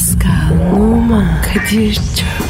Pascal, Oman, Kadir çok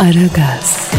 Aragaz,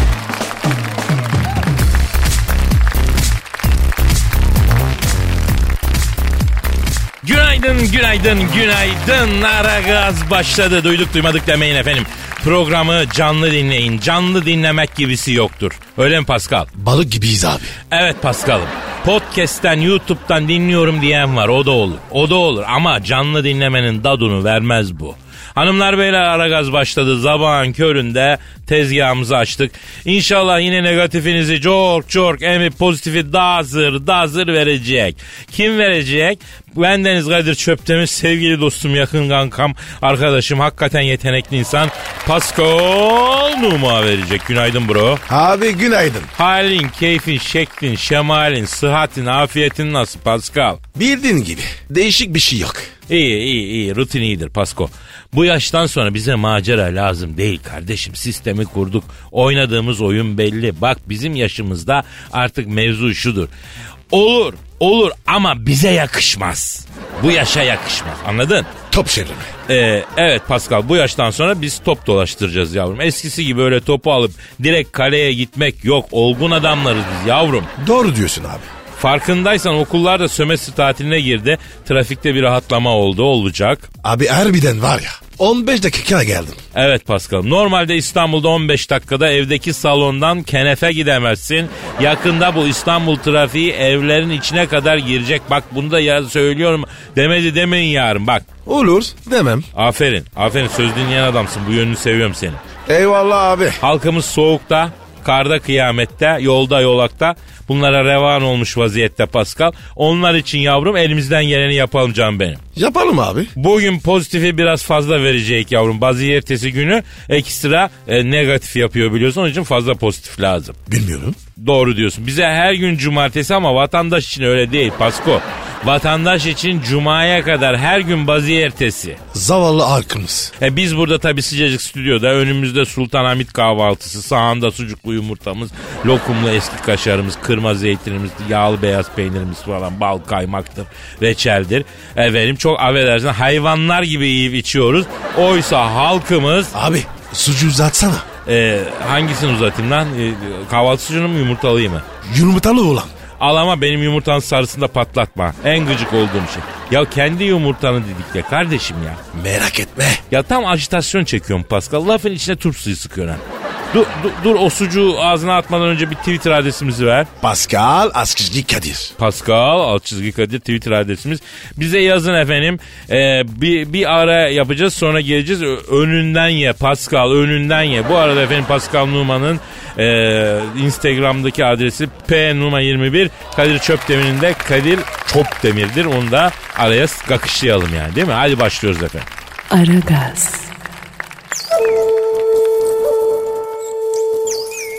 Günaydın, günaydın, günaydın. Ara gaz başladı. Duyduk duymadık demeyin efendim. Programı canlı dinleyin. Canlı dinlemek gibisi yoktur. Öyle mi Pascal? Balık gibiyiz abi. Evet Pascal'ım. Podcast'ten, YouTube'dan dinliyorum diyen var. O da olur. O da olur. Ama canlı dinlemenin dadını vermez bu. Hanımlar beyler ara gaz başladı. Sabahın köründe tezgahımızı açtık. İnşallah yine negatifinizi çok çok emip pozitifi dazır dazır verecek. Kim verecek? Ben Deniz Kadir Çöptemir sevgili dostum yakın kankam arkadaşım hakikaten yetenekli insan Pascal Numa verecek. Günaydın bro. Abi günaydın. Halin, keyfin, şeklin, şemalin, sıhhatin, afiyetin nasıl Pascal? Bildiğin gibi. Değişik bir şey yok. İyi iyi iyi rutin iyidir Pasko. Bu yaştan sonra bize macera lazım değil kardeşim. Sistemi kurduk. Oynadığımız oyun belli. Bak bizim yaşımızda artık mevzu şudur. Olur olur ama bize yakışmaz. Bu yaşa yakışmaz anladın? Top şerimi. Ee, evet Pascal bu yaştan sonra biz top dolaştıracağız yavrum. Eskisi gibi öyle topu alıp direkt kaleye gitmek yok. Olgun adamlarız biz yavrum. Doğru diyorsun abi. Farkındaysan okullar da sömestr tatiline girdi. Trafikte bir rahatlama oldu olacak. Abi harbiden var ya. 15 dakika geldim. Evet Pascal. Normalde İstanbul'da 15 dakikada evdeki salondan kenefe gidemezsin. Yakında bu İstanbul trafiği evlerin içine kadar girecek. Bak bunu da ya söylüyorum. Demedi demeyin yarın bak. Olur demem. Aferin. Aferin söz dinleyen adamsın. Bu yönünü seviyorum seni. Eyvallah abi. Halkımız soğukta, karda kıyamette, yolda yolakta. Bunlara revan olmuş vaziyette Pascal. Onlar için yavrum elimizden geleni yapalım canım benim. Yapalım abi. Bugün pozitifi biraz fazla verecek yavrum. Bazı ertesi günü ekstra e, negatif yapıyor biliyorsun. Onun için fazla pozitif lazım. Bilmiyorum. Doğru diyorsun. Bize her gün cumartesi ama vatandaş için öyle değil Pasko. Vatandaş için cumaya kadar her gün bazı ertesi. Zavallı halkımız. E biz burada tabii sıcacık stüdyoda önümüzde Sultanahmet kahvaltısı, sağında sucuklu yumurtamız, lokumlu eski kaşarımız, kırma zeytinimiz, yağlı beyaz peynirimiz falan, bal kaymaktır, reçeldir. Efendim çok affedersin hayvanlar gibi yiyip içiyoruz. Oysa halkımız Abi sucuğu uzatsana. E, hangisini uzatayım lan? E, kahvaltı sucuğunu mu yumurtalıyı mı? Yumurtalı olan. Al ama benim yumurtanın sarısını da patlatma. En gıcık olduğum şey. Ya kendi yumurtanı didikle kardeşim ya. Merak etme. Ya tam ajitasyon çekiyorum Pascal. Lafın içine turp suyu sıkıyorsun ha. Dur, dur, dur o sucuğu ağzına atmadan önce bir Twitter adresimizi ver. Pascal Askizgi Kadir. Pascal alt çizgi Kadir Twitter adresimiz. Bize yazın efendim. Ee, bir, bir ara yapacağız sonra geleceğiz. Önünden ye Pascal önünden ye. Bu arada efendim Pascal Numa'nın e, Instagram'daki adresi P Numa 21 Kadir Çöpdemir'in de Kadir Çopdemir'dir. Onu da araya kakışlayalım yani değil mi? Hadi başlıyoruz efendim. Aragaz,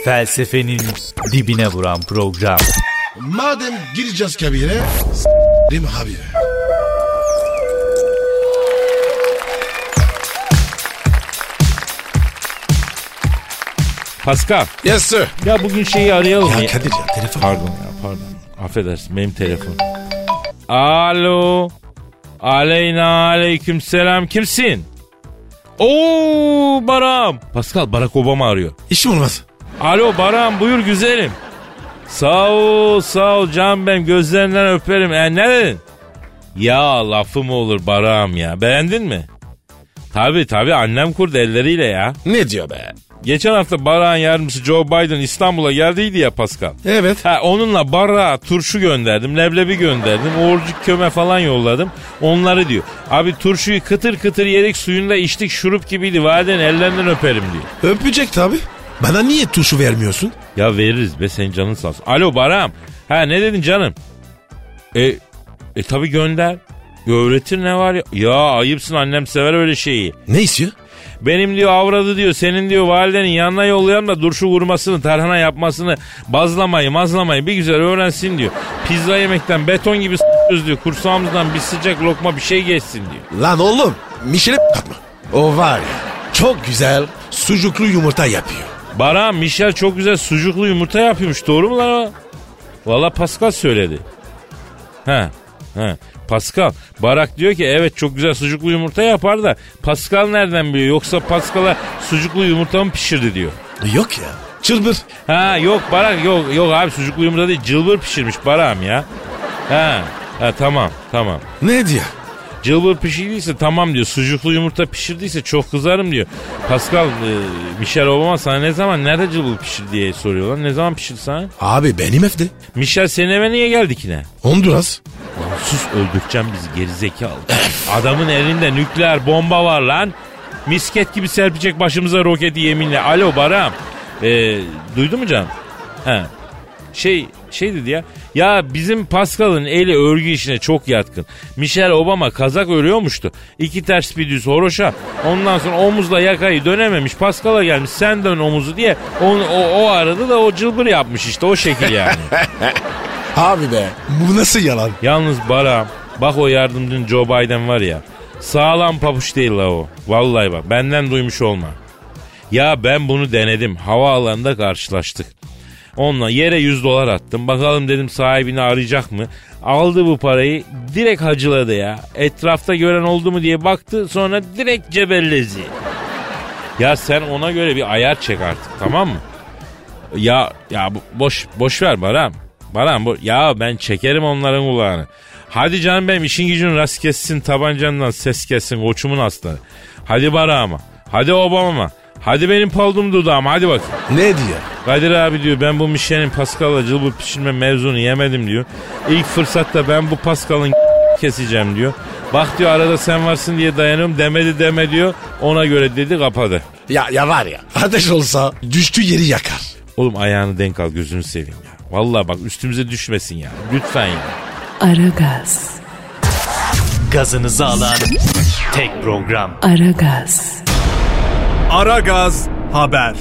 Felsefenin dibine vuran program. Madem gireceğiz kabire s**rim abi. Pascal Yes sir. ya bugün şeyi arayalım Ya ya. Kadir ya telefon. Pardon ya pardon. Affedersin benim telefon. Alo. Aleyna aleyküm selam. Kimsin? Oo Baram. Pascal Barack Obama arıyor. İşim olmaz. Alo Baram buyur güzelim. Sağ ol sağ ol can benim gözlerinden öperim. E ne dedin? Ya lafı mı olur Baram ya beğendin mi? Tabi tabi annem kurdu elleriyle ya. Ne diyor be? Geçen hafta Barak'ın yardımcısı Joe Biden İstanbul'a geldiydi ya Pascal. Evet. Ha, onunla bara turşu gönderdim, leblebi gönderdim, uğurcuk köme falan yolladım. Onları diyor. Abi turşuyu kıtır kıtır yedik suyunda içtik şurup gibiydi. Vaden ellerinden öperim diyor. Öpecek tabi. Bana niye tuşu vermiyorsun? Ya veririz be senin canın sağ olsun. Alo Baram. Ha ne dedin canım? E, e tabi gönder. Öğretir ne var ya? Ya ayıpsın annem sever öyle şeyi. Ne istiyor? Benim diyor avradı diyor senin diyor validenin yanına yollayalım da durşu vurmasını tarhana yapmasını bazlamayı mazlamayı bir güzel öğrensin diyor. Pizza yemekten beton gibi s**yoruz diyor. Kursağımızdan bir sıcak lokma bir şey geçsin diyor. Lan oğlum Michel'e katma. O var ya çok güzel sucuklu yumurta yapıyor. Baran Michel çok güzel sucuklu yumurta yapıyormuş doğru mu lan o? Valla Pascal söyledi. He. He. Pascal. Barak diyor ki evet çok güzel sucuklu yumurta yapar da Pascal nereden biliyor? Yoksa Pascal'a sucuklu yumurta mı pişirdi diyor. Yok ya çılbır. Ha yok Barak yok yok abi sucuklu yumurta değil cılbır pişirmiş Barak'ım ya. Ha, ha tamam tamam. Ne diyor? Cılbır pişirdiyse tamam diyor. Sucuklu yumurta pişirdiyse çok kızarım diyor. Pascal, e, Michel Obama sana ne zaman nerede cılbır pişir diye soruyorlar. Ne zaman pişir sana? Abi benim evde. Michel senin eve niye geldik yine? Honduras. Lan sus öldüreceğim bizi gerizekalı. Adamın elinde nükleer bomba var lan. Misket gibi serpecek başımıza roketi yeminle. Alo Baram. Ee, duydu mu canım? He. Şey şey dedi ya. Ya bizim Pascal'ın eli örgü işine çok yatkın. Michelle Obama kazak örüyormuştu. İki ters bir düz horoşa. Ondan sonra omuzla yakayı dönememiş. Pascal'a gelmiş sen dön omuzu diye. O, o, o aradı da o cılbır yapmış işte o şekil yani. Abi be bu nasıl yalan? Yalnız Baram bak o yardımcın Joe Biden var ya. Sağlam papuç değil la o. Vallahi bak benden duymuş olma. Ya ben bunu denedim. Havaalanında karşılaştık. Onunla yere 100 dolar attım. Bakalım dedim sahibini arayacak mı? Aldı bu parayı direkt hacıladı ya. Etrafta gören oldu mu diye baktı sonra direkt cebellezi. Ya sen ona göre bir ayar çek artık tamam mı? Ya ya boş boş ver Baran. Baran bu ya ben çekerim onların kulağını. Hadi canım benim işin gücün rast kessin tabancandan ses kessin koçumun aslanı. Hadi Baran'ıma. Hadi Obama'ma. Hadi benim paldum dudağım hadi bak. Ne diyor? Kadir abi diyor ben bu Michelin Pascal'la cılbır pişirme mevzunu yemedim diyor. İlk fırsatta ben bu Pascal'ın keseceğim diyor. Bak diyor arada sen varsın diye dayanıyorum demedi deme diyor. Ona göre dedi kapadı. Ya, ya var ya ateş olsa düştüğü yeri yakar. Oğlum ayağını denk al gözünü seveyim ya. Vallahi bak üstümüze düşmesin ya. Lütfen ya. Aragaz, Gazınızı alan tek program. Aragaz, Aragaz Haber.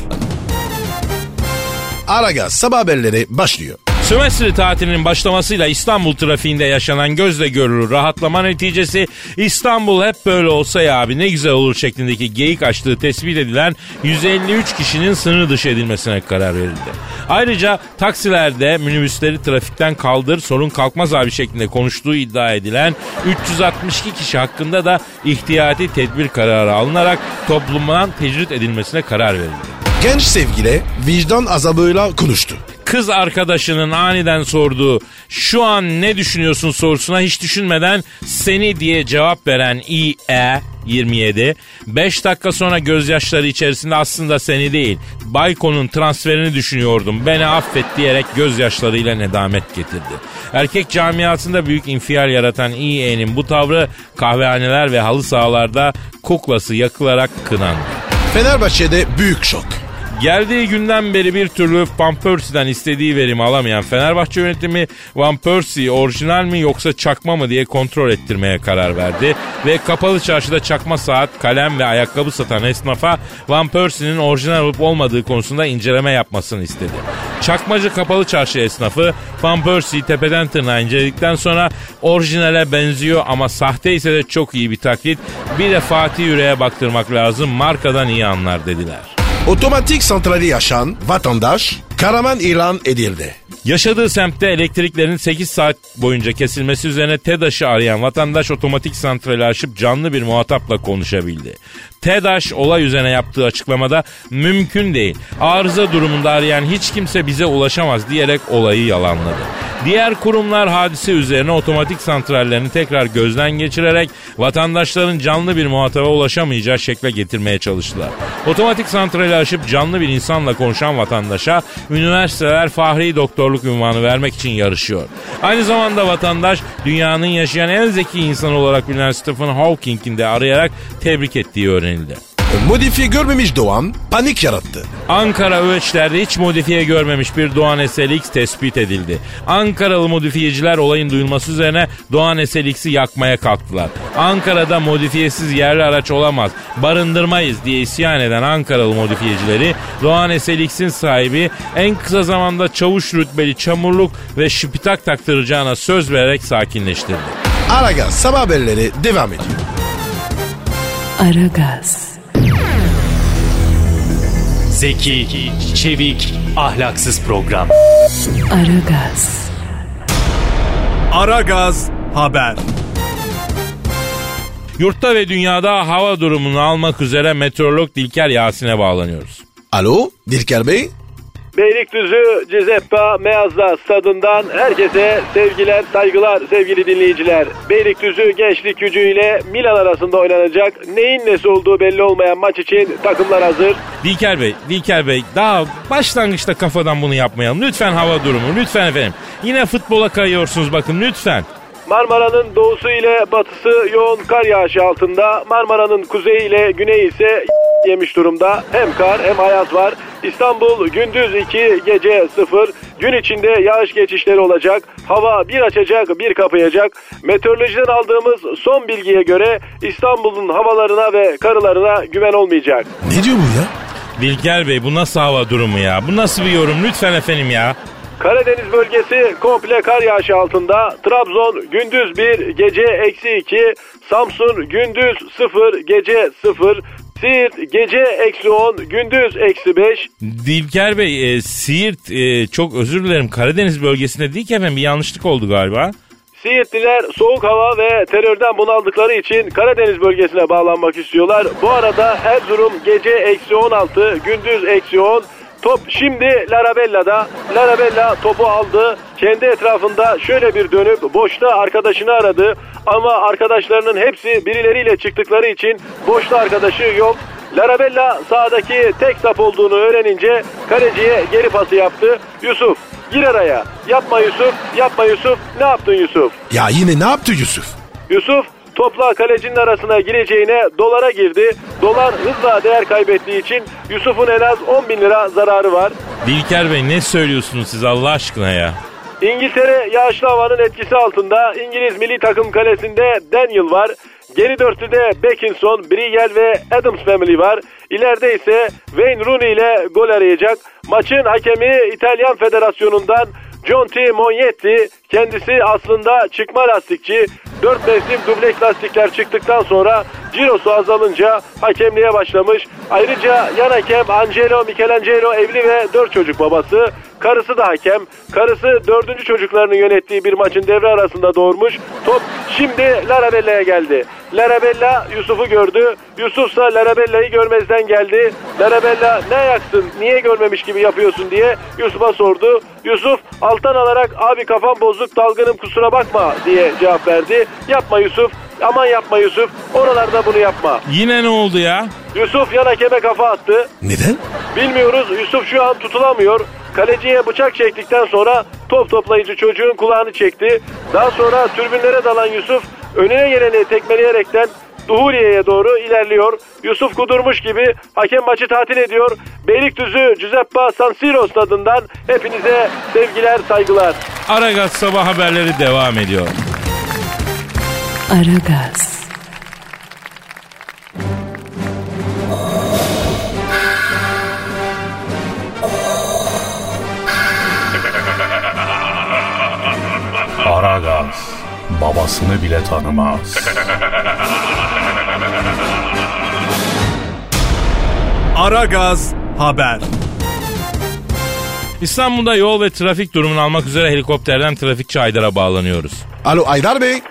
Aragaz sabah haberleri başlıyor. Sömestr tatilinin başlamasıyla İstanbul trafiğinde yaşanan gözle görülür rahatlama neticesi İstanbul hep böyle olsa ya abi ne güzel olur şeklindeki geyik açtığı tespit edilen 153 kişinin sınır dışı edilmesine karar verildi. Ayrıca taksilerde minibüsleri trafikten kaldır sorun kalkmaz abi şeklinde konuştuğu iddia edilen 362 kişi hakkında da ihtiyati tedbir kararı alınarak toplumdan tecrit edilmesine karar verildi. Genç sevgili vicdan azabıyla konuştu. Kız arkadaşının aniden sorduğu şu an ne düşünüyorsun sorusuna hiç düşünmeden seni diye cevap veren İE 27 5 dakika sonra gözyaşları içerisinde aslında seni değil Bayko'nun transferini düşünüyordum beni affet diyerek gözyaşlarıyla nedamet getirdi. Erkek camiasında büyük infial yaratan İE'nin bu tavrı kahvehaneler ve halı sahalarda kuklası yakılarak kınandı. Fenerbahçe'de büyük şok. Geldiği günden beri bir türlü Van Persie'den istediği verimi alamayan Fenerbahçe yönetimi Van Persie orijinal mi yoksa çakma mı diye kontrol ettirmeye karar verdi. Ve kapalı çarşıda çakma saat, kalem ve ayakkabı satan esnafa Van Persie'nin orijinal olup olmadığı konusunda inceleme yapmasını istedi. Çakmacı kapalı çarşı esnafı Van Persie'yi tepeden tırnağa inceledikten sonra orijinale benziyor ama sahte ise de çok iyi bir taklit. Bir de Fatih Yüreğe baktırmak lazım markadan iyi anlar dediler. Otomatik santrali yaşan vatandaş Karaman ilan edildi. Yaşadığı semtte elektriklerin 8 saat boyunca kesilmesi üzerine TEDAŞ'ı arayan vatandaş otomatik santrali aşıp canlı bir muhatapla konuşabildi. TEDAŞ olay üzerine yaptığı açıklamada mümkün değil. Arıza durumunda arayan hiç kimse bize ulaşamaz diyerek olayı yalanladı. Diğer kurumlar hadise üzerine otomatik santrallerini tekrar gözden geçirerek vatandaşların canlı bir muhataba ulaşamayacağı şekle getirmeye çalıştılar. Otomatik santrali aşıp canlı bir insanla konuşan vatandaşa üniversiteler fahri doktorluk ünvanı vermek için yarışıyor. Aynı zamanda vatandaş dünyanın yaşayan en zeki insan olarak bilinen Stephen Hawking'in de arayarak tebrik ettiği öğrenildi. Modifiye görmemiş Doğan panik yarattı. Ankara Öğüçler'de hiç modifiye görmemiş bir Doğan SLX tespit edildi. Ankaralı modifiyeciler olayın duyulması üzerine Doğan SLX'i yakmaya kalktılar. Ankara'da modifiyesiz yerli araç olamaz, barındırmayız diye isyan eden Ankaralı modifiyecileri Doğan SLX'in sahibi en kısa zamanda çavuş rütbeli çamurluk ve şıpitak taktıracağına söz vererek sakinleştirdi. Aragaz sabah haberleri devam ediyor. Aragaz, Zeki, çevik, ahlaksız program. Aragaz, Aragaz Haber. Yurtta ve dünyada hava durumunu almak üzere meteorolog Dilker Yasin'e bağlanıyoruz. Alo Dilker Bey. Beylikdüzü Cizeppe Meazza stadından herkese sevgiler, saygılar sevgili dinleyiciler. Beylikdüzü gençlik gücüyle Milan arasında oynanacak neyin nesi olduğu belli olmayan maç için takımlar hazır. Dilker Bey, Dilker Bey daha başlangıçta kafadan bunu yapmayalım. Lütfen hava durumu, lütfen efendim. Yine futbola kayıyorsunuz bakın lütfen. Marmara'nın doğusu ile batısı yoğun kar yağışı altında. Marmara'nın kuzeyi ile güneyi ise yemiş durumda. Hem kar hem hayat var. İstanbul gündüz 2 gece 0. Gün içinde yağış geçişleri olacak. Hava bir açacak bir kapayacak. Meteorolojiden aldığımız son bilgiye göre İstanbul'un havalarına ve karılarına güven olmayacak. Ne diyor bu ya? Dilker Bey bu nasıl hava durumu ya? Bu nasıl bir yorum lütfen efendim ya? Karadeniz bölgesi komple kar yağışı altında. Trabzon gündüz 1, gece eksi 2. Samsun gündüz 0, gece 0. Siirt gece eksi 10, gündüz eksi 5. Dilker Bey, e, Siirt e, çok özür dilerim Karadeniz bölgesinde değil ki efendim bir yanlışlık oldu galiba. Siirtliler soğuk hava ve terörden bunaldıkları için Karadeniz bölgesine bağlanmak istiyorlar. Bu arada Erzurum gece eksi 16, gündüz eksi 10. Top şimdi Larabella'da. Larabella topu aldı. Kendi etrafında şöyle bir dönüp boşta arkadaşını aradı. Ama arkadaşlarının hepsi birileriyle çıktıkları için boşta arkadaşı yok. Larabella sahadaki tek sap olduğunu öğrenince kaleciye geri pası yaptı. Yusuf gir araya. Yapma Yusuf, yapma Yusuf. Ne yaptın Yusuf? Ya yine ne yaptı Yusuf? Yusuf topla kalecinin arasına gireceğine dolara girdi. Dolar hızla değer kaybettiği için Yusuf'un en az 10 bin lira zararı var. Dilker Bey ne söylüyorsunuz siz Allah aşkına ya? İngiltere yağışlı havanın etkisi altında İngiliz milli takım kalesinde Daniel var. Geri dörtlüde Beckinson, Briegel ve Adams Family var. İleride ise Wayne Rooney ile gol arayacak. Maçın hakemi İtalyan Federasyonu'ndan John T. Mognetti. Kendisi aslında çıkma lastikçi. 4 mevsim dubleks lastikler çıktıktan sonra cirosu azalınca hakemliğe başlamış. Ayrıca yan hakem Angelo Michelangelo evli ve 4 çocuk babası. Karısı da hakem. Karısı dördüncü çocuklarını yönettiği bir maçın devre arasında doğurmuş. Top şimdi Larabella'ya geldi. Larabella Yusuf'u gördü. Yusuf ise Larabella'yı görmezden geldi. Larabella ne ayaksın, niye görmemiş gibi yapıyorsun diye Yusuf'a sordu. Yusuf alttan alarak abi kafam bozuk dalgınım kusura bakma diye cevap verdi. Yapma Yusuf, aman yapma Yusuf, oralarda bunu yapma. Yine ne oldu ya? Yusuf yan hakeme kafa attı. Neden? Bilmiyoruz Yusuf şu an tutulamıyor. Kaleciye bıçak çektikten sonra top toplayıcı çocuğun kulağını çekti. Daha sonra türbünlere dalan Yusuf önüne geleni tekmeleyerekten Duhuriye'ye doğru ilerliyor. Yusuf kudurmuş gibi hakem maçı tatil ediyor. Beylikdüzü Giuseppe San Siro stadından hepinize sevgiler saygılar. Aragaz sabah haberleri devam ediyor. Aragaz, Aragaz babasını bile tanımaz. Aragaz Haber. İstanbul'da yol ve trafik durumunu almak üzere helikopterden trafikçi Aydar'a bağlanıyoruz. Alo Aydar Bey.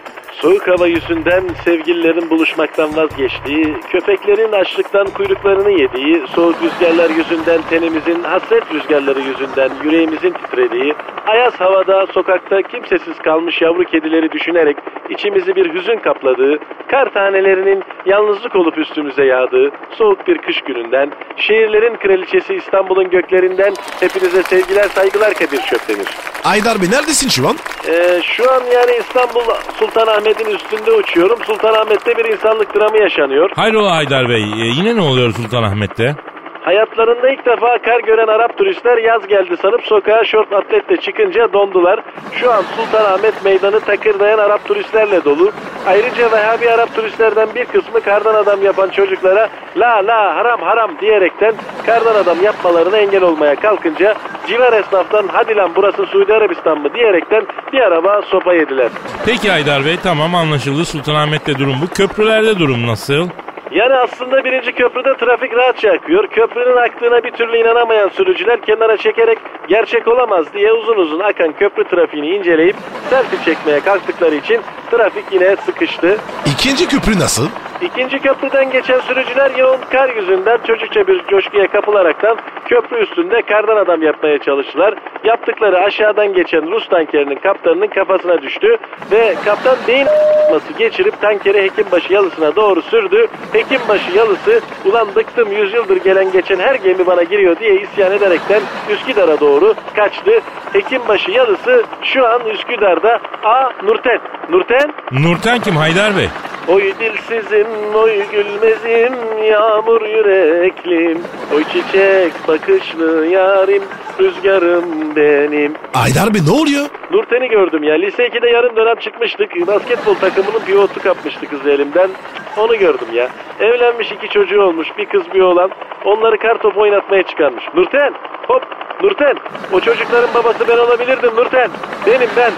Soğuk hava yüzünden sevgililerin buluşmaktan vazgeçtiği, köpeklerin açlıktan kuyruklarını yediği, soğuk rüzgarlar yüzünden tenimizin, hasret rüzgarları yüzünden yüreğimizin titrediği, ayaz havada sokakta kimsesiz kalmış yavru kedileri düşünerek içimizi bir hüzün kapladığı, kar tanelerinin yalnızlık olup üstümüze yağdığı soğuk bir kış gününden, şehirlerin kraliçesi İstanbul'un göklerinden hepinize sevgiler saygılar Kadir Şöpdemir. Aydar Bey neredesin şu an? Ee, şu an yani İstanbul Sultanahmet Sultanahmet'in üstünde uçuyorum. Sultanahmet'te bir insanlık dramı yaşanıyor. Hayrola Haydar Bey e, yine ne oluyor Sultanahmet'te? Hayatlarında ilk defa kar gören Arap turistler yaz geldi sanıp sokağa şort atletle çıkınca dondular. Şu an Sultanahmet meydanı takırdayan Arap turistlerle dolu. Ayrıca Vehhabi Arap turistlerden bir kısmı kardan adam yapan çocuklara la la haram haram diyerekten kardan adam yapmalarına engel olmaya kalkınca civar esnaftan hadi lan burası Suudi Arabistan mı diyerekten bir araba sopa yediler. Peki Haydar Bey tamam anlaşıldı Sultanahmet'te durum bu. Köprülerde durum nasıl? Yani aslında birinci köprüde trafik rahatça akıyor. Köprünün aktığına bir türlü inanamayan sürücüler kenara çekerek gerçek olamaz diye uzun uzun akan köprü trafiğini inceleyip selfie çekmeye kalktıkları için trafik yine sıkıştı. İkinci köprü nasıl? İkinci köprüden geçen sürücüler yoğun kar yüzünden çocukça bir coşkuya kapılaraktan köprü üstünde kardan adam yapmaya çalıştılar. Yaptıkları aşağıdan geçen Rus tankerinin kaptanının kafasına düştü ve kaptan beyin a**ması geçirip tankeri Hekimbaşı yalısına doğru sürdü. Hekimbaşı yalısı ulan bıktım yüzyıldır gelen geçen her gemi bana giriyor diye isyan ederekten Üsküdar'a doğru kaçtı. Hekimbaşı yalısı şu an Üsküdar'da. A. Nurten. Nurten Nurten kim Haydar Bey? Oy dilsizim, oy gülmezim, yağmur yüreklim. Oy çiçek bakışlı yarim, rüzgarım benim. Aydar Bey ne oluyor? Nurten'i gördüm ya. Lise 2'de yarım dönem çıkmıştık. Basketbol takımının pivotu kapmıştı kız elimden. Onu gördüm ya. Evlenmiş iki çocuğu olmuş. Bir kız bir oğlan. Onları kartop oynatmaya çıkarmış. Nurten! Hop! Nurten! O çocukların babası ben olabilirdim Nurten. Benim ben.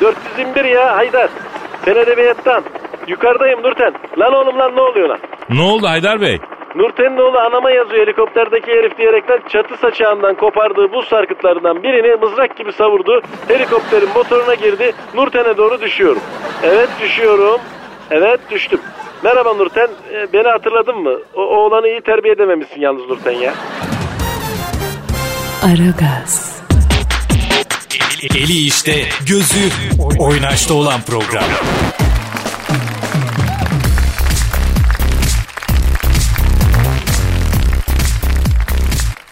421 ya Haydar. Fen edebiyattan. Yukarıdayım Nurten. Lan oğlum lan ne oluyor lan? Ne oldu Haydar Bey? Nurten'in oğlu anama yazıyor helikopterdeki herif diyerekten çatı saçağından kopardığı buz sarkıtlarından birini mızrak gibi savurdu. Helikopterin motoruna girdi. Nurten'e doğru düşüyorum. Evet düşüyorum. Evet düştüm. Merhaba Nurten. Ee, beni hatırladın mı? O oğlanı iyi terbiye edememişsin yalnız Nurten ya. Eli işte, gözü oynaşta olan program.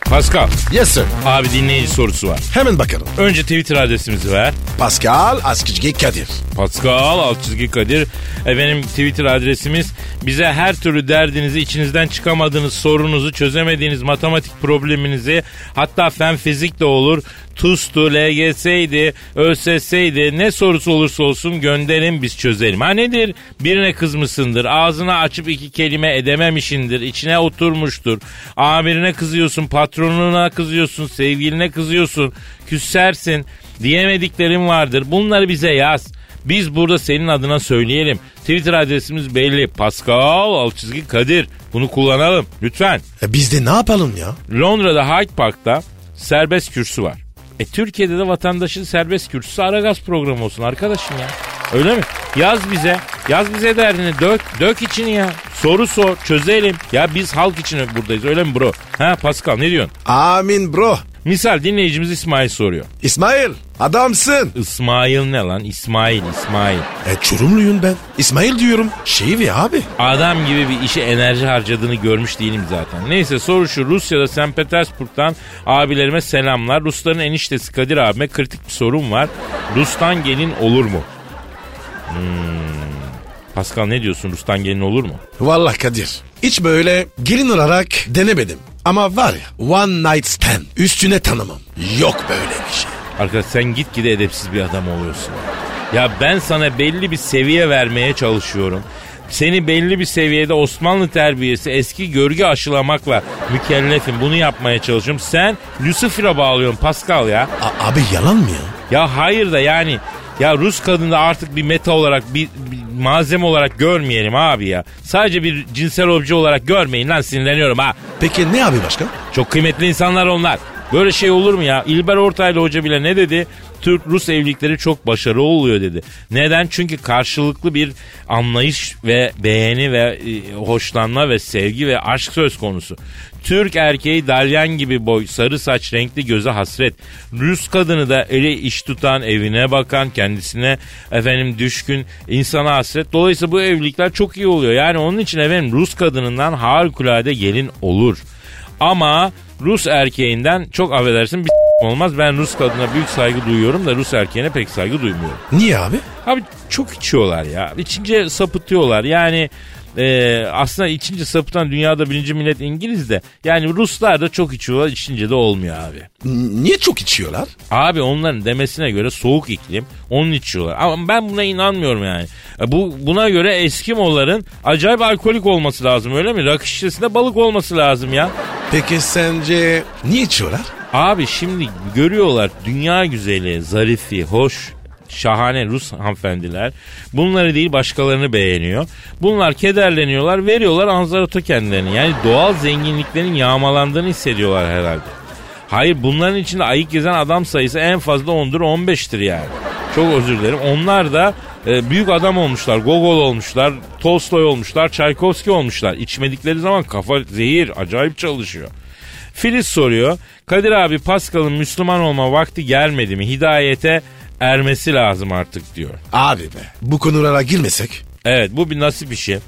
Pascal Yes sir. abi dinleyici sorusu var. Hemen bakalım. Önce Twitter adresimizi ver. Pascal Askizgi Kadir. Pascal alt çizgi Kadir. Efendim Twitter adresimiz. Bize her türlü derdinizi, içinizden çıkamadığınız sorunuzu, çözemediğiniz matematik probleminizi hatta fen fizik de olur. TUS'tu, LGS'ydi, ÖSS'ydi ne sorusu olursa olsun gönderin biz çözelim. Ha nedir? Birine kızmışsındır, ağzını açıp iki kelime edememişindir, içine oturmuştur. Amirine kızıyorsun, patronuna kızıyorsun, sevgiline kızıyorsun, küsersin, diyemediklerin vardır. Bunları bize yaz. Biz burada senin adına söyleyelim. Twitter adresimiz belli. Pascal alt çizgi Kadir. Bunu kullanalım lütfen. E biz de ne yapalım ya? Londra'da Hyde Park'ta serbest kürsü var. E Türkiye'de de vatandaşın serbest kürsüsü Aragaz programı olsun arkadaşım ya. Öyle mi? Yaz bize. Yaz bize derdini. Dök. Dök içini ya. Soru sor. Çözelim. Ya biz halk için buradayız. Öyle mi bro? Ha Pascal ne diyorsun? Amin bro. Misal dinleyicimiz İsmail soruyor. İsmail adamsın. İsmail ne lan? İsmail, İsmail. E çurumluyum ben. İsmail diyorum. Şey ve abi. Adam gibi bir işe enerji harcadığını görmüş değilim zaten. Neyse soru şu Rusya'da St. Petersburg'dan abilerime selamlar. Rusların eniştesi Kadir abime kritik bir sorun var. Rus'tan gelin olur mu? Hmm. Pascal ne diyorsun Rus'tan gelin olur mu? Vallahi Kadir. Hiç böyle gelin olarak denemedim. Ama var ya one night stand üstüne tanımam. Yok böyle bir şey. Arkadaş sen gitgide edepsiz bir adam oluyorsun. Ya ben sana belli bir seviye vermeye çalışıyorum. Seni belli bir seviyede Osmanlı terbiyesi eski görgü aşılamakla mükellefim. Bunu yapmaya çalışıyorum. Sen Lucifer'a bağlıyorsun Pascal ya. A- abi yalan mı ya? Ya hayır da yani ya Rus kadını da artık bir meta olarak bir, bir malzeme olarak görmeyelim abi ya. Sadece bir cinsel obje olarak görmeyin lan sinirleniyorum ha. Peki ne abi başka? Çok kıymetli insanlar onlar. Böyle şey olur mu ya? İlber Ortaylı Hoca bile ne dedi? Türk-Rus evlilikleri çok başarılı oluyor dedi. Neden? Çünkü karşılıklı bir anlayış ve beğeni ve e, hoşlanma ve sevgi ve aşk söz konusu. Türk erkeği dalyan gibi boy, sarı saç, renkli göze hasret. Rus kadını da eli iş tutan, evine bakan, kendisine efendim düşkün, insana hasret. Dolayısıyla bu evlilikler çok iyi oluyor. Yani onun için efendim Rus kadınından harikulade gelin olur. Ama Rus erkeğinden çok affedersin bir olmaz. Ben Rus kadına büyük saygı duyuyorum da Rus erkeğine pek saygı duymuyorum. Niye abi? Abi çok içiyorlar ya. İçince sapıtıyorlar. Yani e, aslında içince sapıtan dünyada birinci millet İngiliz de. Yani Ruslar da çok içiyorlar. içince de olmuyor abi. Niye çok içiyorlar? Abi onların demesine göre soğuk iklim onun içiyorlar. Ama ben buna inanmıyorum yani. E, Bu Buna göre Eskimoların acayip alkolik olması lazım öyle mi? Rakı şişesinde balık olması lazım ya. Peki sence niye içiyorlar? Abi şimdi görüyorlar dünya güzeli, zarifi, hoş, şahane Rus hanımefendiler. Bunları değil başkalarını beğeniyor. Bunlar kederleniyorlar, veriyorlar anzarota kendilerini. Yani doğal zenginliklerin yağmalandığını hissediyorlar herhalde. Hayır bunların içinde ayık gezen adam sayısı en fazla 10'dur 15'tir yani. Çok özür dilerim. Onlar da e, büyük adam olmuşlar, Gogol olmuşlar, Tolstoy olmuşlar, Çaykovski olmuşlar. İçmedikleri zaman kafa zehir acayip çalışıyor. Filiz soruyor. Kadir abi Pascal'ın Müslüman olma vakti gelmedi mi? Hidayete ermesi lazım artık diyor. Abi be bu konulara girmesek. Evet bu bir nasip işi.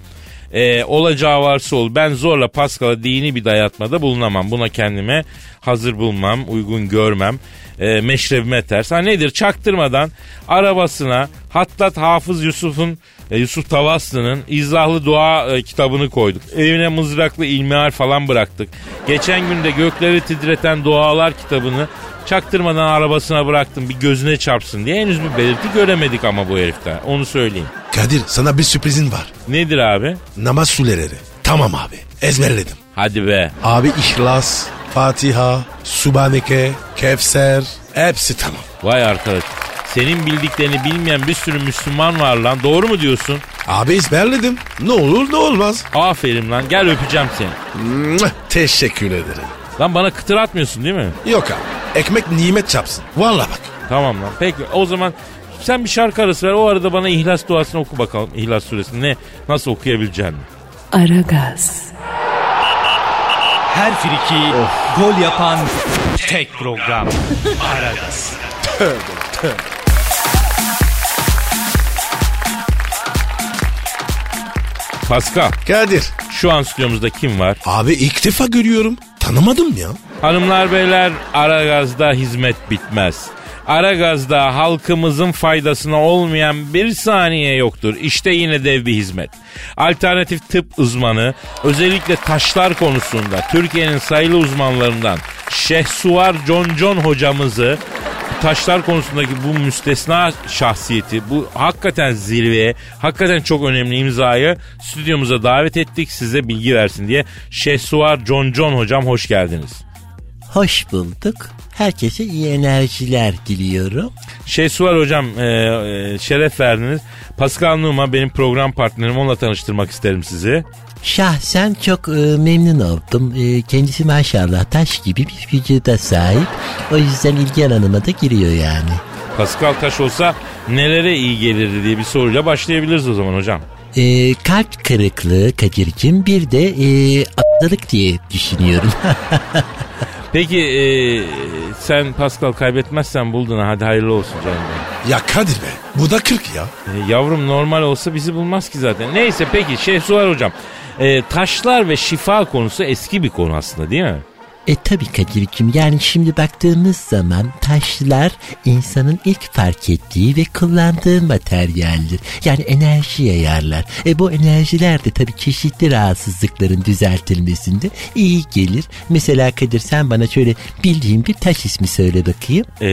Ee, olacağı varsa ol. Ben zorla Pascal'a dini bir dayatmada bulunamam. Buna kendime hazır bulmam, uygun görmem. E, meşrebime ters. Ha nedir? Çaktırmadan arabasına Hattat Hafız Yusuf'un e, Yusuf Tavaslı'nın izahlı dua e, kitabını koyduk. Evine mızraklı ilmihal falan bıraktık. Geçen günde gökleri titreten dualar kitabını çaktırmadan arabasına bıraktım bir gözüne çarpsın diye henüz bir belirti göremedik ama bu heriften. Onu söyleyeyim. Kadir sana bir sürprizin var. Nedir abi? Namaz sureleri. Tamam abi ezberledim. Hadi be. Abi İhlas, Fatiha, Subhaneke, Kevser hepsi tamam. Vay arkadaş. Senin bildiklerini bilmeyen bir sürü Müslüman var lan. Doğru mu diyorsun? Abi ezberledim. Ne olur ne olmaz. Aferin lan. Gel öpeceğim seni. Teşekkür ederim. Lan bana kıtır atmıyorsun değil mi? Yok abi. Ekmek nimet çapsın. Vallahi bak. Tamam lan. Peki o zaman sen bir şarkı arası ver. O arada bana İhlas duasını oku bakalım. İhlas suresini ne nasıl okuyabileceğini. Aragaz, Her friki gol yapan tek program. Aragaz. Pascal Kadir. şu an stüdyomuzda kim var? Abi ilk defa görüyorum. Tanımadım ya. Hanımlar beyler Aragaz'da hizmet bitmez. Aragaz'da halkımızın faydasına olmayan bir saniye yoktur. İşte yine dev bir hizmet. Alternatif tıp uzmanı özellikle taşlar konusunda Türkiye'nin sayılı uzmanlarından Şehsuvar John hocamızı taşlar konusundaki bu müstesna şahsiyeti, bu hakikaten zirveye, hakikaten çok önemli imzayı stüdyomuza davet ettik size bilgi versin diye. Şehsuvar John hocam hoş geldiniz. Hoş bulduk. Herkese iyi enerjiler diliyorum. Şehsuvar hocam e, e, şeref verdiniz. Pascal Numa benim program partnerim onunla tanıştırmak isterim sizi. Şahsen çok e, memnun oldum. E, kendisi maşallah taş gibi bir vücuda sahip. O yüzden ilgi alanıma da giriyor yani. Pascal Taş olsa nelere iyi gelirdi diye bir soruyla başlayabiliriz o zaman hocam. E, kalp kırıklığı Kadir'cim bir de e, atladık diye düşünüyorum. Peki e, sen Pascal kaybetmezsen buldun ha, hadi hayırlı olsun canım. benim. Ya Kadir be. Bu da 40 ya. E, yavrum normal olsa bizi bulmaz ki zaten. Neyse peki Şehsuvar hocam. E, taşlar ve şifa konusu eski bir konu aslında değil mi? E tabi Kadir'cim yani şimdi baktığımız zaman taşlar insanın ilk fark ettiği ve kullandığı materyaldir. Yani enerji yayarlar. E bu enerjiler de tabi çeşitli rahatsızlıkların düzeltilmesinde iyi gelir. Mesela Kadir sen bana şöyle bildiğin bir taş ismi söyle bakayım. E,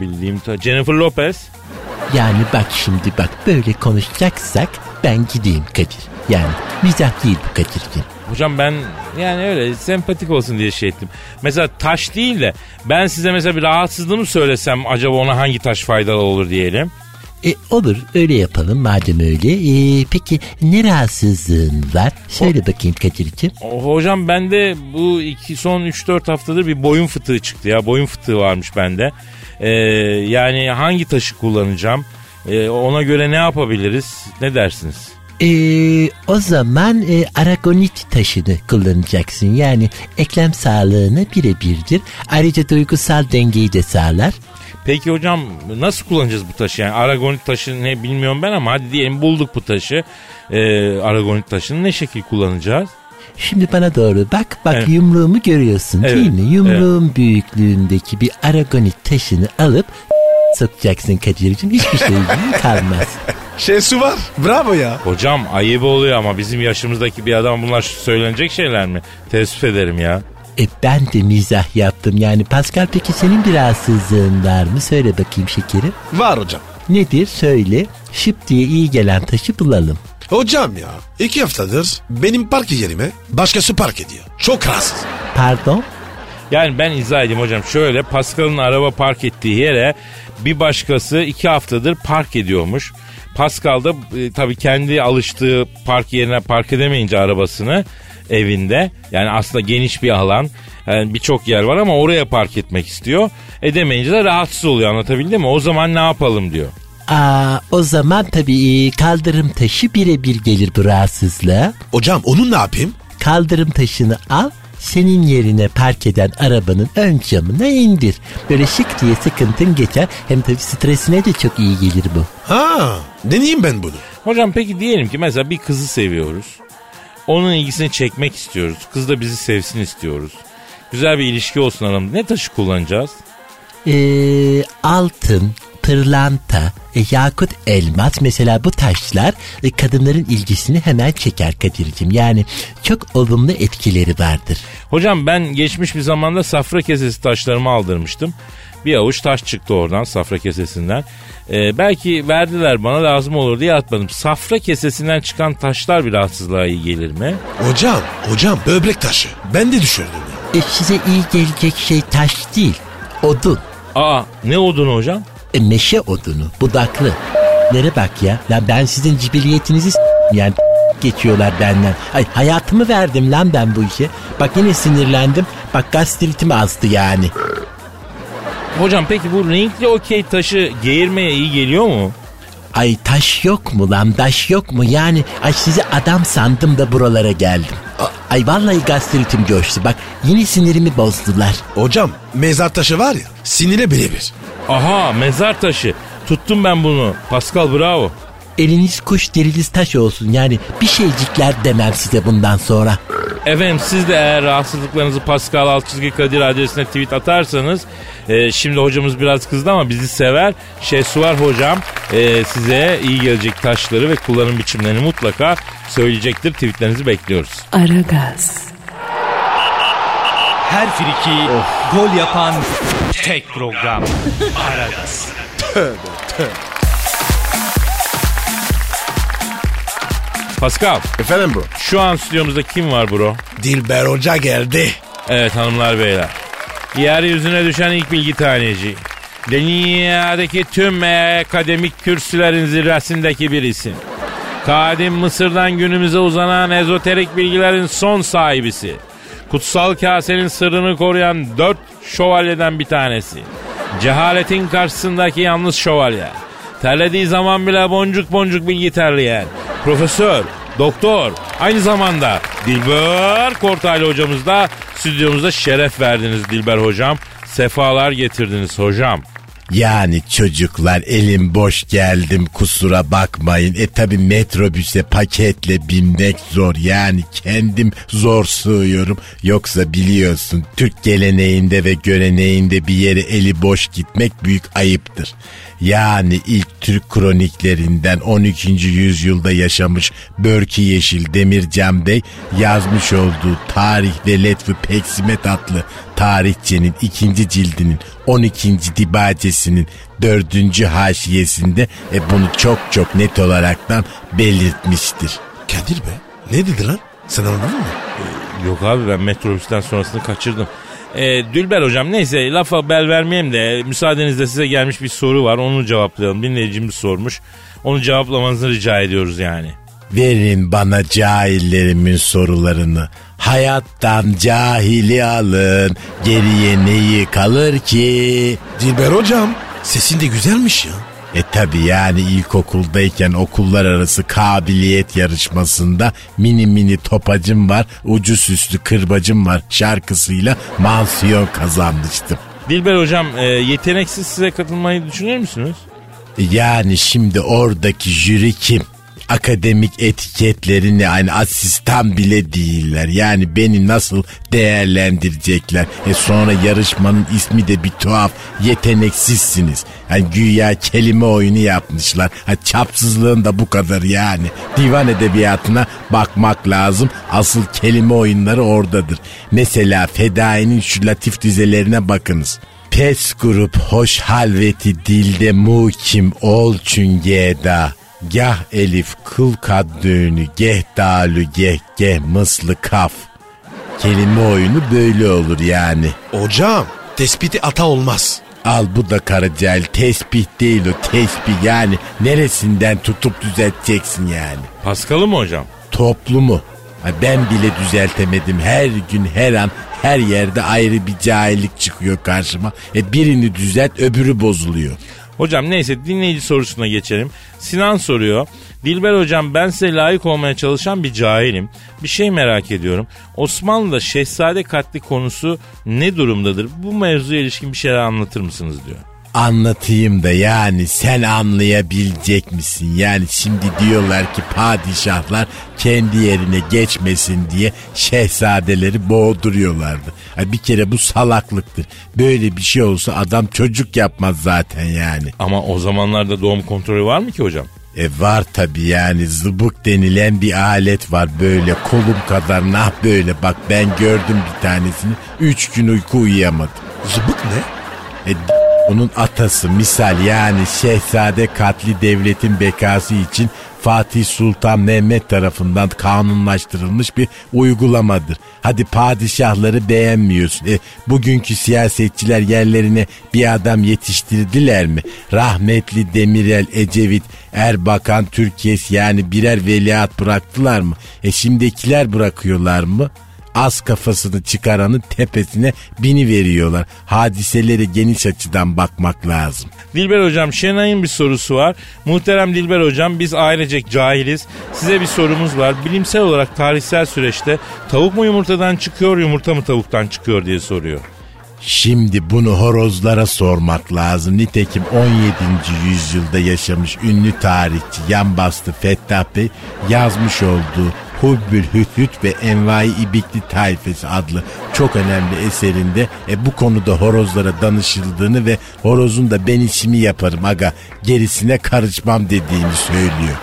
bildiğim ta- Jennifer Lopez. Yani bak şimdi bak böyle konuşacaksak ben gideyim Kadir. Yani mizah değil bu Kadir'cim. Hocam ben yani öyle sempatik olsun diye şey ettim. Mesela taş değil de ben size mesela bir rahatsızlığımı söylesem acaba ona hangi taş faydalı olur diyelim. E, olur öyle yapalım madem öyle. E, peki ne rahatsızlığın var? Söyle bakayım Kadir'cim. O- Hocam bende bu iki son 3-4 haftadır bir boyun fıtığı çıktı ya. Boyun fıtığı varmış bende. Ee, yani hangi taşı kullanacağım? Ee, ona göre ne yapabiliriz? Ne dersiniz? E, o zaman e, aragonit taşını kullanacaksın. Yani eklem sağlığına birebirdir. Ayrıca duygusal dengeyi de sağlar. Peki hocam nasıl kullanacağız bu taşı? Yani aragonit taşı ne bilmiyorum ben ama hadi diyelim bulduk bu taşı. Ee, aragonit taşını ne şekil kullanacağız? Şimdi bana doğru bak. Bak Evet. yumruğumu görüyorsun Evet, değil mi? Yumruğun büyüklüğündeki bir aragonit taşını alıp sokacaksın Kadir'cim. Hiçbir şey kalmaz. Şey su var. Bravo ya. Hocam ayıp oluyor ama bizim yaşımızdaki bir adam bunlar söylenecek şeyler mi? Teessüf ederim ya. E ben de mizah yaptım yani. Pascal peki senin bir rahatsızlığın var mı? Söyle bakayım şekerim. Var hocam. Nedir söyle. Şıp diye iyi gelen taşı bulalım. Hocam ya iki haftadır benim park yerime başkası park ediyor. Çok rahatsız. Pardon? Yani ben izah edeyim hocam. Şöyle Pascal'ın araba park ettiği yere bir başkası iki haftadır park ediyormuş. Pascal da e, tabii kendi alıştığı park yerine park edemeyince arabasını evinde yani aslında geniş bir alan yani birçok yer var ama oraya park etmek istiyor. Edemeyince de rahatsız oluyor anlatabildim mi? O zaman ne yapalım diyor. Aa, o zaman tabii kaldırım taşı birebir gelir bu rahatsızlığa. Hocam onu ne yapayım? Kaldırım taşını al senin yerine park eden arabanın ön camına indir. Böyle şık diye sıkıntın geçer. Hem tabii stresine de çok iyi gelir bu. Ha deneyeyim ben bunu. Hocam peki diyelim ki mesela bir kızı seviyoruz. Onun ilgisini çekmek istiyoruz. Kız da bizi sevsin istiyoruz. Güzel bir ilişki olsun aramızda. Ne taşı kullanacağız? Ee, altın, pırlanta, e, yakut elmas mesela bu taşlar e, kadınların ilgisini hemen çeker Kadir'cim. Yani çok olumlu etkileri vardır. Hocam ben geçmiş bir zamanda safra kesesi taşlarımı aldırmıştım. Bir avuç taş çıktı oradan safra kesesinden. Ee, belki verdiler bana lazım olur diye atmadım. Safra kesesinden çıkan taşlar bir rahatsızlığa iyi gelir mi? Hocam hocam böbrek taşı. Ben de düşürdüm. E, size iyi gelecek şey taş değil, odun. Aa ne odun hocam? E, meşe odunu, budaklı. Nere bak ya? Lan ben sizin cibiliyetinizi s- yani geçiyorlar benden. Ay hayatımı verdim lan ben bu işe. Bak yine sinirlendim. Bak gastritim azdı yani. Hocam peki bu renkli okey taşı geğirmeye iyi geliyor mu? Ay taş yok mu lan taş yok mu yani ay sizi adam sandım da buralara geldim. Ay vallahi gastritim coştu bak yine sinirimi bozdular. Hocam mezar taşı var ya sinire birebir. Aha mezar taşı. Tuttum ben bunu. Pascal bravo. Eliniz kuş deriniz taş olsun yani bir şeycikler demem size bundan sonra. Efendim siz de eğer rahatsızlıklarınızı Pascal Altçizgi Kadir adresine tweet atarsanız e, şimdi hocamız biraz kızdı ama bizi sever. Şehsuvar hocam e, size iyi gelecek taşları ve kullanım biçimlerini mutlaka söyleyecektir. Tweetlerinizi bekliyoruz. Aragaz, Her friki gol yapan tek program. Aragaz. Pascal Efendim bro. şu an stüdyomuzda kim var bro? Dilber Hoca geldi. Evet hanımlar beyler. Yeryüzüne düşen ilk bilgi taneci. Dünyadaki tüm akademik kürsülerin zirvesindeki bir isim. Kadim Mısır'dan günümüze uzanan ezoterik bilgilerin son sahibisi. Kutsal kasenin sırrını koruyan dört şövalyeden bir tanesi. Cehaletin karşısındaki yalnız şövalye. Terlediği zaman bile boncuk boncuk bilgi terleyen. Profesör, doktor, aynı zamanda Dilber Kortaylı hocamız da stüdyomuzda şeref verdiniz Dilber hocam. Sefalar getirdiniz hocam. Yani çocuklar elim boş geldim kusura bakmayın. E tabi metrobüse paketle binmek zor yani kendim zor sığıyorum. Yoksa biliyorsun Türk geleneğinde ve göreneğinde bir yere eli boş gitmek büyük ayıptır. Yani ilk Türk kroniklerinden 12. yüzyılda yaşamış Börki Yeşil Demircan Bey yazmış olduğu Tarih ve Letfi Peksimet adlı tarihçenin ikinci cildinin 12. dibacesinin dördüncü haşiyesinde e, bunu çok çok net olaraktan belirtmiştir. Kadir be ne dedi lan? Sen anladın mı? Yok abi ben metrobüsten sonrasını kaçırdım. Ee, Dülber hocam neyse lafa bel vermeyeyim de müsaadenizle size gelmiş bir soru var onu cevaplayalım. Dinleyicimiz sormuş. Onu cevaplamanızı rica ediyoruz yani. Verin bana cahillerimin sorularını. Hayattan cahili alın. Geriye neyi kalır ki? Dilber hocam sesin de güzelmiş ya. E tabi yani ilkokuldayken okullar arası kabiliyet yarışmasında mini mini topacım var, ucu süslü kırbacım var şarkısıyla mansiyon kazanmıştım. Dilber hocam e, yeteneksiz size katılmayı düşünür müsünüz? Yani şimdi oradaki jüri kim? Akademik etiketlerini yani asistan bile değiller. Yani beni nasıl değerlendirecekler? E sonra yarışmanın ismi de bir tuhaf. Yeteneksizsiniz. Yani güya kelime oyunu yapmışlar. Ha, çapsızlığın da bu kadar yani. Divan edebiyatına bakmak lazım. Asıl kelime oyunları oradadır. Mesela Fedai'nin şu latif dizelerine bakınız. Pes grup hoş halveti dilde mukim ol çüngeda. Gah elif kıl kad düğünü geh dalü geh geh mıslı kaf. Kelime oyunu böyle olur yani. Hocam tespiti ata olmaz. Al bu da Karacahil tespih değil o tesbih yani neresinden tutup düzelteceksin yani. Paskalı mı hocam? Toplumu. Ben bile düzeltemedim her gün her an her yerde ayrı bir cahillik çıkıyor karşıma. E birini düzelt öbürü bozuluyor. Hocam neyse dinleyici sorusuna geçelim. Sinan soruyor. Dilber hocam ben size layık olmaya çalışan bir cahilim. Bir şey merak ediyorum. Osmanlı'da şehzade katli konusu ne durumdadır? Bu mevzuya ilişkin bir şeyler anlatır mısınız diyor. Anlatayım da yani sen anlayabilecek misin? Yani şimdi diyorlar ki padişahlar kendi yerine geçmesin diye şehzadeleri boğduruyorlardı. Ha bir kere bu salaklıktır. Böyle bir şey olsa adam çocuk yapmaz zaten yani. Ama o zamanlarda doğum kontrolü var mı ki hocam? E var tabi yani zıbık denilen bir alet var böyle kolum kadar nah böyle bak ben gördüm bir tanesini. Üç gün uyku uyuyamadım. Zıbık ne? E, onun atası misal yani şehzade katli devletin bekası için Fatih Sultan Mehmet tarafından kanunlaştırılmış bir uygulamadır. Hadi padişahları beğenmiyorsun. E, bugünkü siyasetçiler yerlerine bir adam yetiştirdiler mi? Rahmetli Demirel, Ecevit, Erbakan, Türkiye'si yani birer veliaht bıraktılar mı? E şimdikiler bırakıyorlar mı? Az kafasını çıkaranın tepesine bini veriyorlar. Hadiselere geniş açıdan bakmak lazım. Dilber hocam Şenay'ın bir sorusu var. Muhterem Dilber hocam biz ailecek cahiliz. Size bir sorumuz var. Bilimsel olarak tarihsel süreçte tavuk mu yumurtadan çıkıyor yumurta mı tavuktan çıkıyor diye soruyor. Şimdi bunu horozlara sormak lazım. Nitekim 17. yüzyılda yaşamış ünlü tarihçi Yan Bastı Fettah Bey yazmış olduğu Hubbül Hüthüt ve Envai İbikli Tayfesi adlı çok önemli eserinde e, bu konuda horozlara danışıldığını ve horozun da ben işimi yaparım aga gerisine karışmam dediğini söylüyor.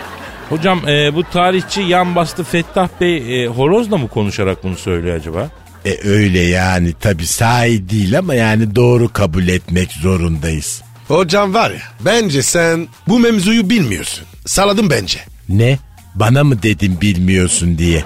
Hocam e, bu tarihçi yan bastı Fettah Bey e, horozla mı konuşarak bunu söylüyor acaba? E öyle yani tabi sahi değil ama yani doğru kabul etmek zorundayız. Hocam var ya bence sen bu mevzuyu bilmiyorsun. Saladın bence. Ne? Bana mı dedim bilmiyorsun diye.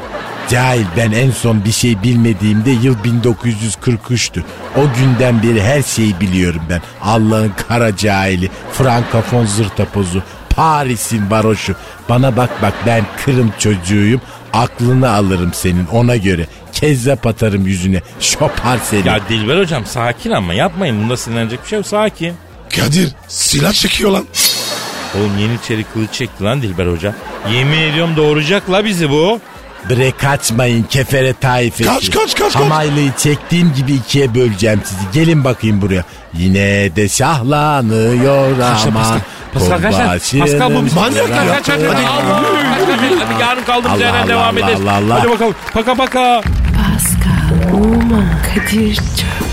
Cahil ben en son bir şey bilmediğimde yıl 1943'tü. O günden beri her şeyi biliyorum ben. Allah'ın kara cahili, frankafon zırtapozu, Paris'in varoşu. Bana bak bak ben Kırım çocuğuyum. Aklını alırım senin ona göre. Kezzap atarım yüzüne. Şopar seni. Ya Dilber hocam sakin ama yapmayın. Bunda sinirlenecek bir şey yok sakin. Kadir silah çekiyor lan. Oğlum Yeniçeri kılıç çekti lan Dilber hoca. Yemin ediyorum doğuracak la bizi bu. Bre kaçmayın kefere taifesi. Kaç, kaç, kaç, kaç. Hamaylıyı çektiğim gibi ikiye böleceğim sizi. Gelin bakayım buraya. Yine de şahlanıyor ama. Pascal kaç lan? Pascal bu bizim. Manyak kaç kaç kaç. Hadi yarın kaldığımız yerden devam ederiz. Hadi bakalım. Paka paka. Pascal, Oman, Kadir çok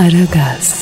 Aragaz.